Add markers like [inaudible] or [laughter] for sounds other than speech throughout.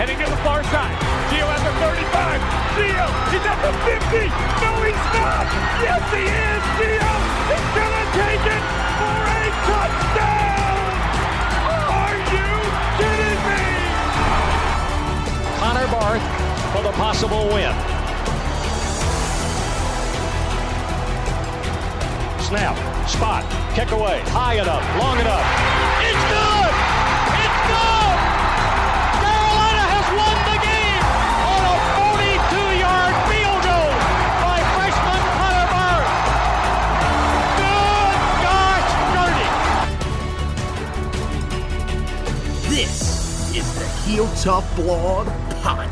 Heading to the far side. Gio at the 35. Gio, he's at the 50. No, he's not. Yes, he is. Gio he's gonna take it for a touchdown. Are you kidding me? Connor Barth for the possible win. Snap, spot, kick away, high enough, long enough. Heel Tough Blog Podcast.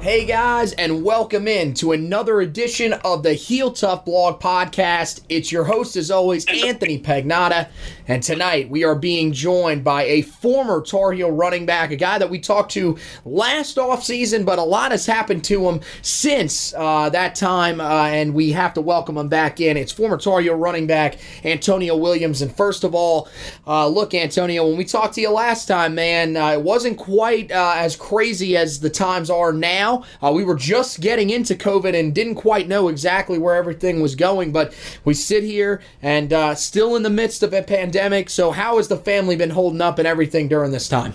Hey guys, and welcome in to another edition of the Heel Tough Blog Podcast. It's your host, as always, Anthony Pagnotta, and tonight we are being joined by a former Tar Heel running back, a guy that we talked to last offseason, but a lot has happened to him since uh, that time, uh, and we have to welcome him back in. It's former Tar Heel running back Antonio Williams. And first of all, uh, look, Antonio, when we talked to you last time, man, uh, it wasn't quite uh, as crazy as the times are now. Uh, we were just getting into COVID and didn't quite know exactly where everything was going, but we sit here and uh, still in the midst of a pandemic. So, how has the family been holding up and everything during this time?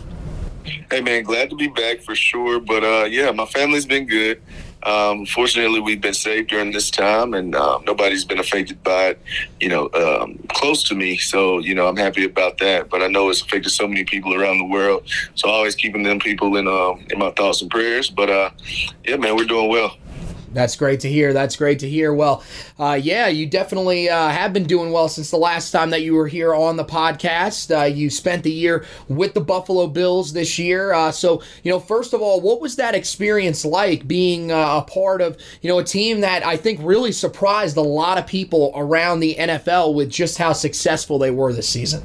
Hey man, glad to be back for sure. But uh, yeah, my family's been good. Um, fortunately, we've been saved during this time, and um, nobody's been affected by it. You know, um, close to me. So you know, I'm happy about that. But I know it's affected so many people around the world. So always keeping them people in um, in my thoughts and prayers. But uh, yeah, man, we're doing well. That's great to hear. That's great to hear. Well, uh, yeah, you definitely uh, have been doing well since the last time that you were here on the podcast. Uh, you spent the year with the Buffalo Bills this year. Uh, so, you know, first of all, what was that experience like being uh, a part of, you know, a team that I think really surprised a lot of people around the NFL with just how successful they were this season?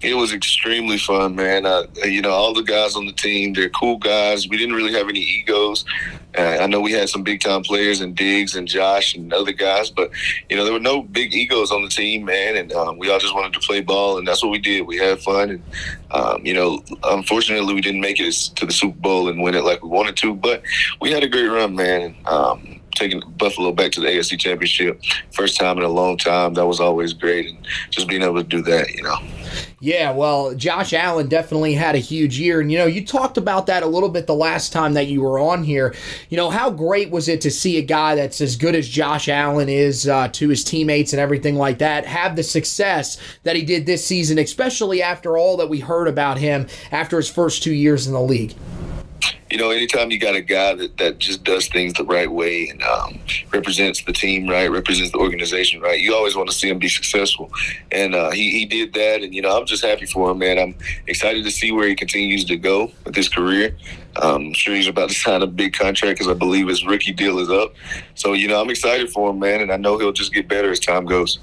It was extremely fun, man. You know, all the guys on the team, they're cool guys. We didn't really have any egos. Uh, I know we had some big time players and Diggs and Josh and other guys, but, you know, there were no big egos on the team, man. And um, we all just wanted to play ball, and that's what we did. We had fun. And, um, you know, unfortunately, we didn't make it to the Super Bowl and win it like we wanted to, but we had a great run, man. Um, taking Buffalo back to the AFC Championship, first time in a long time. That was always great, and just being able to do that, you know. Yeah, well, Josh Allen definitely had a huge year. And, you know, you talked about that a little bit the last time that you were on here. You know, how great was it to see a guy that's as good as Josh Allen is uh, to his teammates and everything like that have the success that he did this season, especially after all that we heard about him after his first two years in the league? You know, anytime you got a guy that, that just does things the right way and um, represents the team right, represents the organization right, you always want to see him be successful. And uh, he, he did that. And, you know, I'm just happy for him, man. I'm excited to see where he continues to go with his career. Um, I'm sure he's about to [laughs] sign a big contract because I believe his rookie deal is up. So, you know, I'm excited for him, man. And I know he'll just get better as time goes.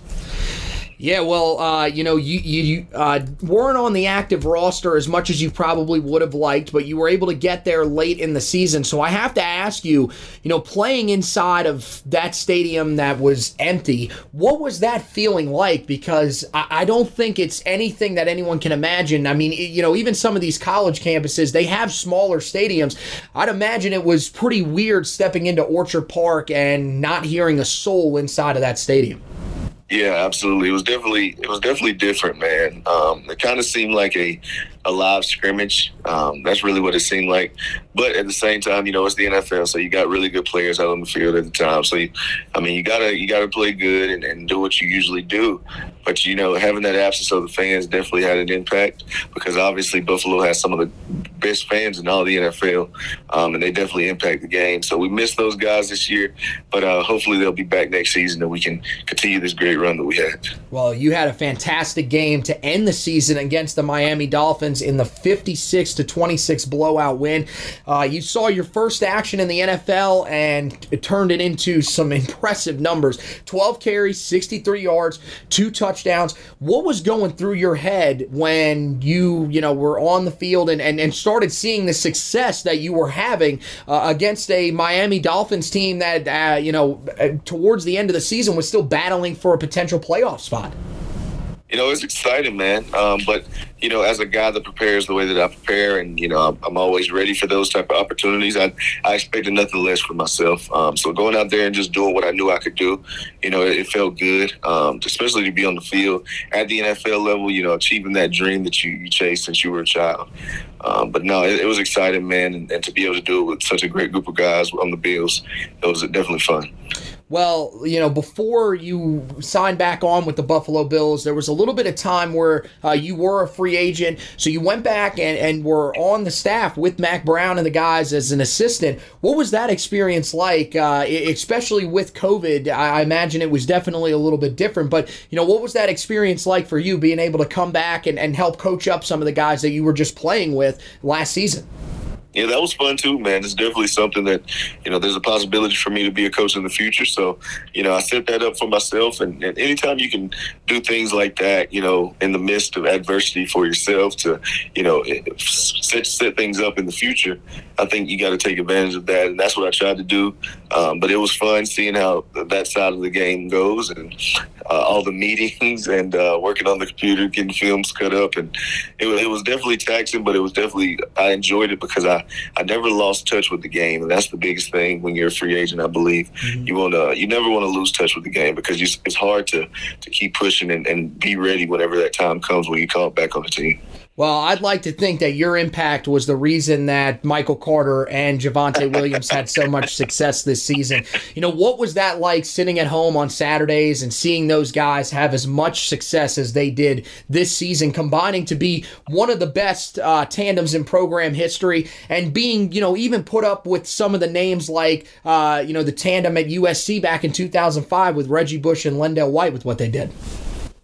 Yeah, well, uh, you know, you you uh, weren't on the active roster as much as you probably would have liked, but you were able to get there late in the season. So I have to ask you, you know, playing inside of that stadium that was empty, what was that feeling like? Because I, I don't think it's anything that anyone can imagine. I mean, you know, even some of these college campuses, they have smaller stadiums. I'd imagine it was pretty weird stepping into Orchard Park and not hearing a soul inside of that stadium. Yeah, absolutely. It was definitely it was definitely different, man. Um, it kind of seemed like a a live scrimmage. Um, that's really what it seemed like. But at the same time, you know, it's the NFL, so you got really good players out on the field at the time. So, you, I mean, you gotta you gotta play good and, and do what you usually do. But you know, having that absence of the fans definitely had an impact because obviously Buffalo has some of the best fans in all the NFL, um, and they definitely impact the game. So we missed those guys this year, but uh, hopefully they'll be back next season and we can continue this great run that we had. Well, you had a fantastic game to end the season against the Miami Dolphins in the 56 to 26 blowout win. Uh, you saw your first action in the NFL and it turned it into some [laughs] impressive numbers 12 carries, 63 yards, two touchdowns. What was going through your head when you, you know, were on the field and, and, and started seeing the success that you were having uh, against a Miami Dolphins team that, uh, you know, uh, towards the end of the season was still battling for a potential playoff spot? You know, it's exciting, man. Um, but you know, as a guy that prepares the way that I prepare, and you know, I'm, I'm always ready for those type of opportunities. I I expected nothing less from myself. Um, so going out there and just doing what I knew I could do, you know, it, it felt good. Um, especially to be on the field at the NFL level, you know, achieving that dream that you, you chased since you were a child. Um, but no, it, it, was exciting, man, and, and to be able to do it with such a great group of guys on the Bills, it was definitely fun. Well, you know, before you signed back on with the Buffalo Bills, there was a little bit of time where uh, you were a free agent. So you went back and, and were on the staff with Mack Brown and the guys as an assistant. What was that experience like, uh, especially with COVID? I imagine it was definitely a little bit different. But, you know, what was that experience like for you being able to come back and, and help coach up some of the guys that you were just playing with last season? Yeah, that was fun too, man. It's definitely something that, you know, there's a possibility for me to be a coach in the future. So, you know, I set that up for myself. And, and anytime you can do things like that, you know, in the midst of adversity for yourself to, you know, set, set things up in the future, I think you got to take advantage of that. And that's what I tried to do. Um, but it was fun seeing how that side of the game goes and uh, all the meetings [laughs] and uh, working on the computer, getting films cut up. And it, it was definitely taxing, but it was definitely, I enjoyed it because I, I never lost touch with the game, and that's the biggest thing when you're a free agent. I believe mm-hmm. you want to, you never want to lose touch with the game because you, it's hard to to keep pushing and, and be ready whenever that time comes when you call back on the team. Well, I'd like to think that your impact was the reason that Michael Carter and Javonte [laughs] Williams had so much success this season. You know, what was that like sitting at home on Saturdays and seeing those guys have as much success as they did this season, combining to be one of the best uh, tandems in program history and being, you know, even put up with some of the names like, uh, you know, the tandem at USC back in 2005 with Reggie Bush and LenDale White with what they did?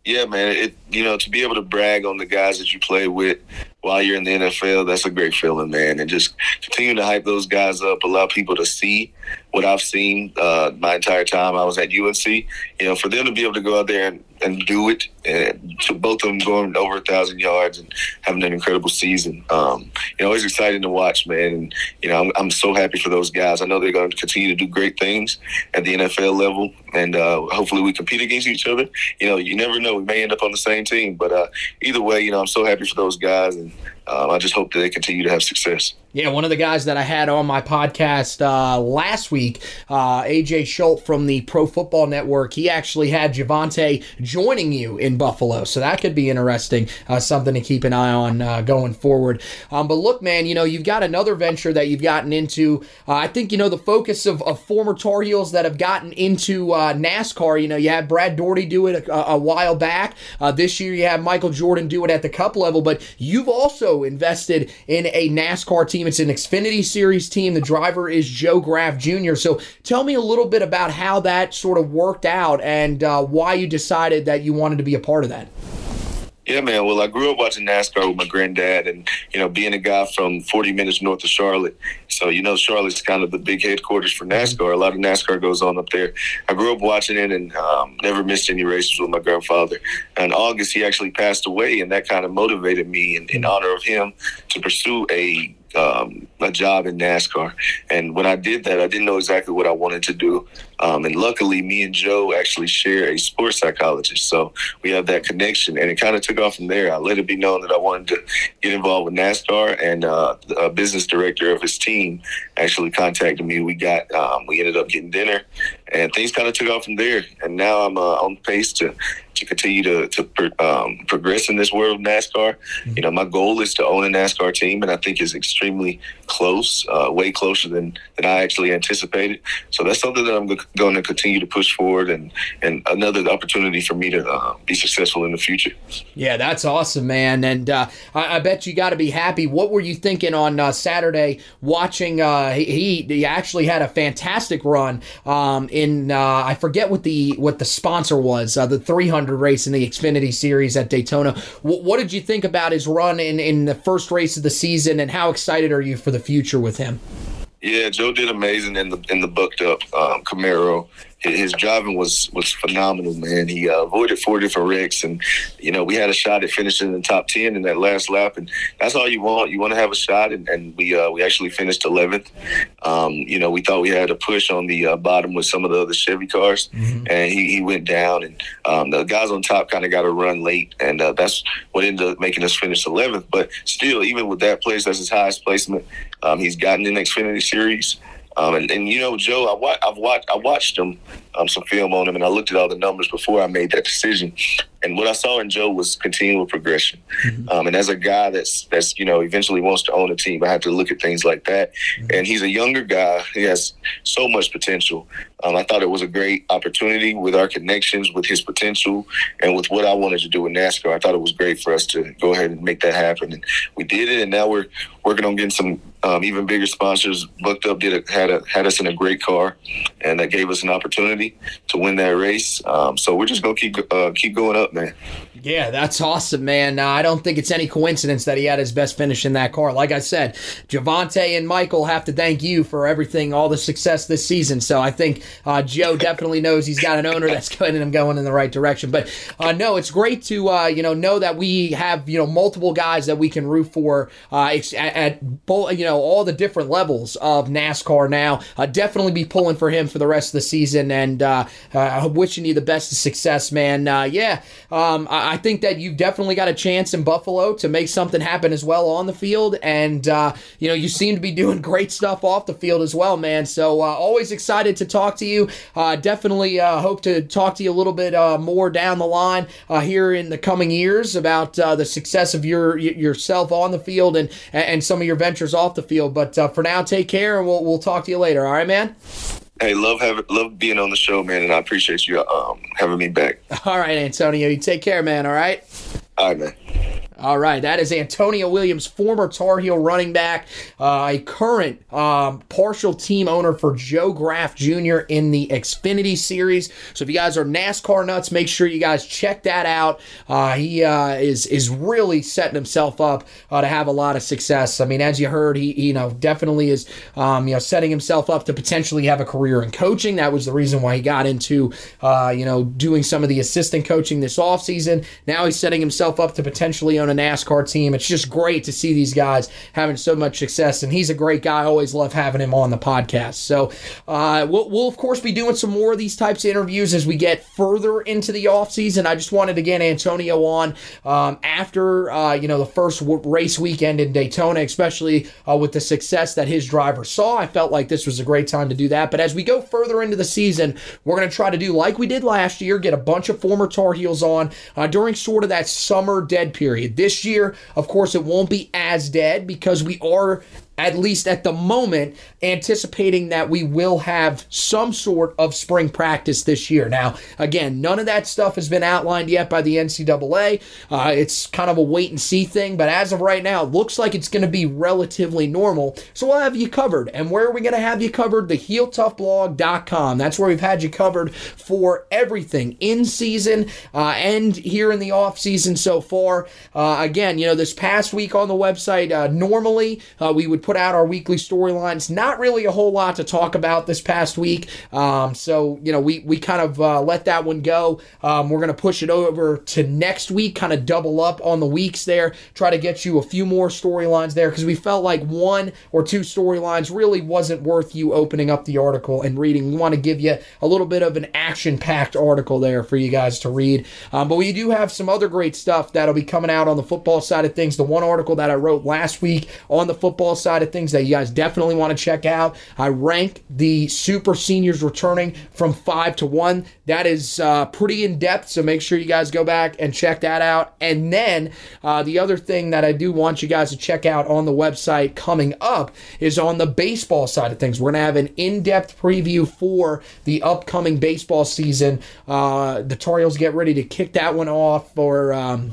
Yeah, man. It you know to be able to brag on the guys that you play with while you're in the NFL, that's a great feeling, man. And just continue to hype those guys up, allow people to see what I've seen uh, my entire time I was at UNC. You know, for them to be able to go out there and, and do it, and both of them going over a thousand yards and having an incredible season, um, you know, it's exciting to watch, man. And you know, I'm, I'm so happy for those guys. I know they're going to continue to do great things at the NFL level, and uh, hopefully we compete against each other. You know, you never know; we may end up on the same team, but uh, either way, you know, I'm so happy for those guys and um, I just hope that they continue to have success. Yeah, one of the guys that I had on my podcast uh, last week, uh, AJ Schultz from the Pro Football Network, he actually had Javonte joining you in Buffalo. So that could be interesting, uh, something to keep an eye on uh, going forward. Um, but look, man, you know, you've got another venture that you've gotten into. Uh, I think, you know, the focus of, of, former Tar Heels that have gotten into uh, NASCAR, you know, you had Brad Daugherty do it a, a while back. this year you have Michael Jordan do it at the cup level, but you've also invested in a NASCAR team. It's an Xfinity Series team. The driver is Joe Graf Jr. So tell me a little bit about how that sort of worked out and uh, why you decided that you wanted to be a part of that. Yeah, man. Well, I grew up watching NASCAR with my granddad, and you know, being a guy from 40 minutes north of Charlotte, so you know, Charlotte's kind of the big headquarters for NASCAR. A lot of NASCAR goes on up there. I grew up watching it and um, never missed any races with my grandfather. In August, he actually passed away, and that kind of motivated me, in, in honor of him, to pursue a um, a job in NASCAR. And when I did that, I didn't know exactly what I wanted to do. Um, and luckily, me and Joe actually share a sports psychologist. So we have that connection. And it kind of took off from there. I let it be known that I wanted to get involved with NASCAR. And uh, a business director of his team actually contacted me. We got, um, we ended up getting dinner. And things kind of took off from there. And now I'm uh, on pace to to continue to to um, progress in this world of NASCAR. Mm-hmm. You know, my goal is to own a NASCAR team, and I think is extremely close, uh, way closer than than I actually anticipated. So that's something that I'm going to continue to push forward, and and another opportunity for me to uh, be successful in the future. Yeah, that's awesome, man, and uh, I, I, bet you got to be happy. What were you thinking on uh, Saturday watching? Uh, he, he actually had a fantastic run um, in uh, I forget what the what the sponsor was, the 300 race in the Xfinity Series at Daytona. W- what did you think about his run in, in the first race of the season, and how excited are you for the future with him? Yeah, Joe did amazing in the in the Bucked Up um, Camaro his driving was was phenomenal, man. He uh, avoided four different wrecks, and you know we had a shot at finishing in the top ten in that last lap, and that's all you want. You want to have a shot, and, and we uh, we actually finished eleventh. Um, you know, we thought we had a push on the uh, bottom with some of the other Chevy cars, mm-hmm. and he, he went down, and um, the guys on top kind of got a run late, and uh, that's what ended up making us finish eleventh. But still, even with that place, that's his highest placement. Um, he's gotten in the Xfinity Series. Um, and, and, you know, Joe, I I've watched I watched him um, some film on him, and I looked at all the numbers before I made that decision. And what I saw in Joe was continual progression. Mm-hmm. Um, and as a guy that's that's you know eventually wants to own a team, I have to look at things like that. Mm-hmm. And he's a younger guy; he has so much potential. Um, I thought it was a great opportunity with our connections, with his potential, and with what I wanted to do in NASCAR. I thought it was great for us to go ahead and make that happen, and we did it. And now we're working on getting some um, even bigger sponsors. Bucked Up did a, had a, had us in a great car, and that gave us an opportunity to win that race. Um, so we're just gonna keep uh, keep going up, Ne. Yeah, that's awesome, man. Uh, I don't think it's any coincidence that he had his best finish in that car. Like I said, Javonte and Michael have to thank you for everything, all the success this season. So I think uh, Joe [laughs] definitely knows he's got an owner that's [laughs] getting him going in the right direction. But uh, no, it's great to uh, you know know that we have you know multiple guys that we can root for uh, at, at you know all the different levels of NASCAR. Now, uh, definitely be pulling for him for the rest of the season, and uh, wishing you the best of success, man. yeah, um, I, I think that you've definitely got a chance in Buffalo to make something happen as well on the field. And, uh, you know, you seem to be doing [laughs] great stuff off the field as well, man. So, uh, always excited to talk to you. Uh, definitely uh, hope to talk to you a little bit uh, more down the line uh, here in the coming years about the success of your yourself on the field and, and some of your ventures off the field. But for now, take care and we'll, we'll talk to you later. All right, man? Hey, love having love being on the show, man, and I appreciate you um, having me back. [laughs] All right, Antonio, you take care, man. All right. All right, man. All right, that is Antonio Williams, former Tar Heel running back, uh, a current um, partial team owner for Joe Graf Jr. in the Xfinity Series. So if you guys are NASCAR nuts, make sure you guys check that out. Uh, he uh, is is really setting himself up uh, to have a lot of success. I mean, as you heard, he you know definitely is um, you know setting himself up to potentially have a career in coaching. That was the reason why he got into uh, you know doing some of the assistant coaching this offseason. Now he's setting himself up to potentially own a NASCAR team. It's just great to see these guys having so much success, and he's a great guy. I always love having him on the podcast. So uh, we'll, we'll, of course, be doing some more of these types of interviews as we get further into the offseason. I just wanted to get Antonio on um, after, uh, you know, the first w- race weekend in Daytona, especially uh, with the success that his driver saw. I felt like this was a great time to do that. But as we go further into the season, we're going to try to do like we did last year, get a bunch of former Tar Heels on uh, during sort of that summer dead period. This year, of course, it won't be as dead because we are at least at the moment, anticipating that we will have some sort of spring practice this year. Now, again, none of that stuff has been outlined yet by the NCAA. Uh, it's kind of a wait and see thing, but as of right now, it looks like it's going to be relatively normal. So we'll have you covered. And where are we going to have you covered? The HeelToughBlog.com. That's where we've had you covered for everything in season uh, and here in the off season so far. Uh, again, you know, this past week on the website, uh, normally uh, we would put put out our weekly storylines. Not really a whole lot to talk about this past week. Um, so, you know, we, we kind of uh, let that one go. Um, we're going to push it over to next week, kind of double up on the weeks there, try to get you a few more storylines there because we felt like one or two storylines really wasn't worth you opening up the article and reading. We want to give you a little bit of an action packed article there for you guys to read. Um, but we do have some other great stuff that'll be coming out on the football side of things. The one article that I wrote last week on the football side of things that you guys definitely want to check out. I rank the super seniors returning from five to one. That is uh, pretty in depth, so make sure you guys go back and check that out. And then uh, the other thing that I do want you guys to check out on the website coming up is on the baseball side of things. We're going to have an in depth preview for the upcoming baseball season. Uh, the Tar get ready to kick that one off for. Um,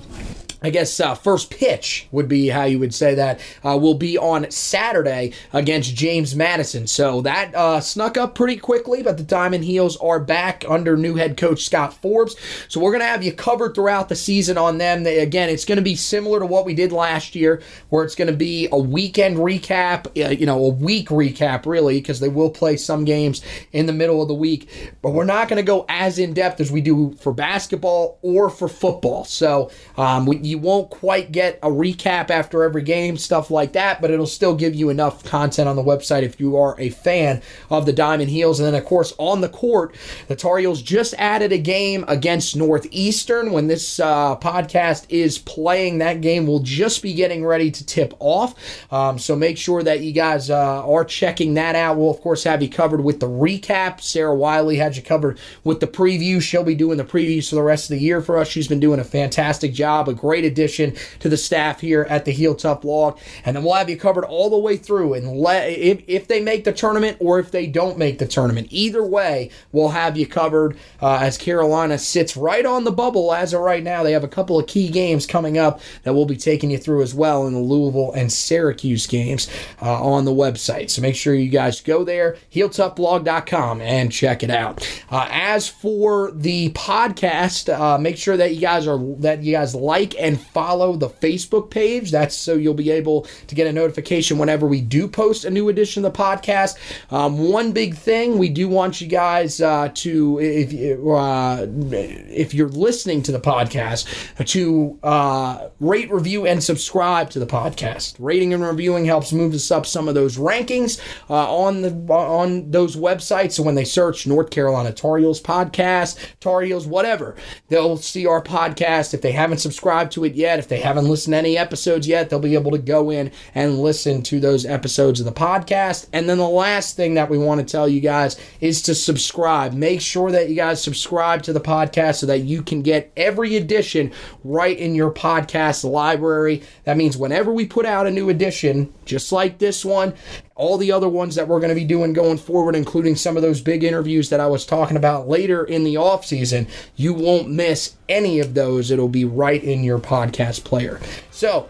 I guess uh, first pitch would be how you would say that uh, will be on Saturday against James Madison. So that uh, snuck up pretty quickly, but the Diamond Heels are back under new head coach Scott Forbes. So we're going to have you covered throughout the season on them. They, again, it's going to be similar to what we did last year, where it's going to be a weekend recap, uh, you know, a week recap really, because they will play some games in the middle of the week. But we're not going to go as in depth as we do for basketball or for football. So um, we you won't quite get a recap after every game, stuff like that, but it'll still give you enough content on the website if you are a fan of the Diamond Heels. And then, of course, on the court, the Tar Heels just added a game against Northeastern. When this uh, podcast is playing, that game will just be getting ready to tip off. Um, so make sure that you guys uh, are checking that out. We'll, of course, have you covered with the recap. Sarah Wiley had you covered with the preview. She'll be doing the previews for the rest of the year for us. She's been doing a fantastic job, a great addition to the staff here at the Heel Tough blog. And then we'll have you covered all the way through. And let, if, if they make the tournament or if they don't make the tournament, either way, we'll have you covered uh, as Carolina sits right on the bubble as of right now. They have a couple of key games coming up that we'll be taking you through as well in the Louisville and Syracuse games uh, on the website. So make sure you guys go there, heeltoughblog.com, and check it out. Uh, as for the podcast, uh, make sure that you guys are that you guys like and follow the Facebook page. That's so you'll be able to get a notification whenever we do post a new edition of the podcast. Um, one big thing we do want you guys uh, to, if uh, if you're listening to the podcast, to uh, rate, review, and subscribe to the podcast. Rating and reviewing helps move us up some of those rankings uh, on the on those websites. So when they search North Carolina Tar Heels podcast, Tar Heels, whatever, they'll see our podcast. If they haven't subscribed to it yet, if they haven't listened to any episodes yet, they'll be able to go in and listen to those episodes of the podcast. And then the last thing that we want to tell you guys is to subscribe. Make sure that you guys subscribe to the podcast so that you can get every edition right in your podcast library. That means whenever we put out a new edition, just like this one, all the other ones that we're going to be doing going forward, including some of those big interviews that I was talking about later in the off season, you won't miss any of those. It'll be right in your podcast player. So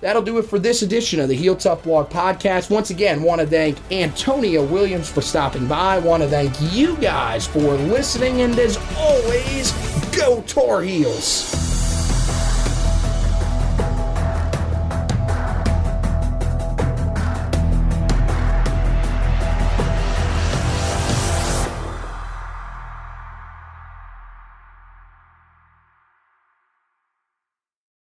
that'll do it for this edition of the Heel Tough Blog podcast. Once again, want to thank Antonio Williams for stopping by. Want to thank you guys for listening, and as always, go Tar Heels.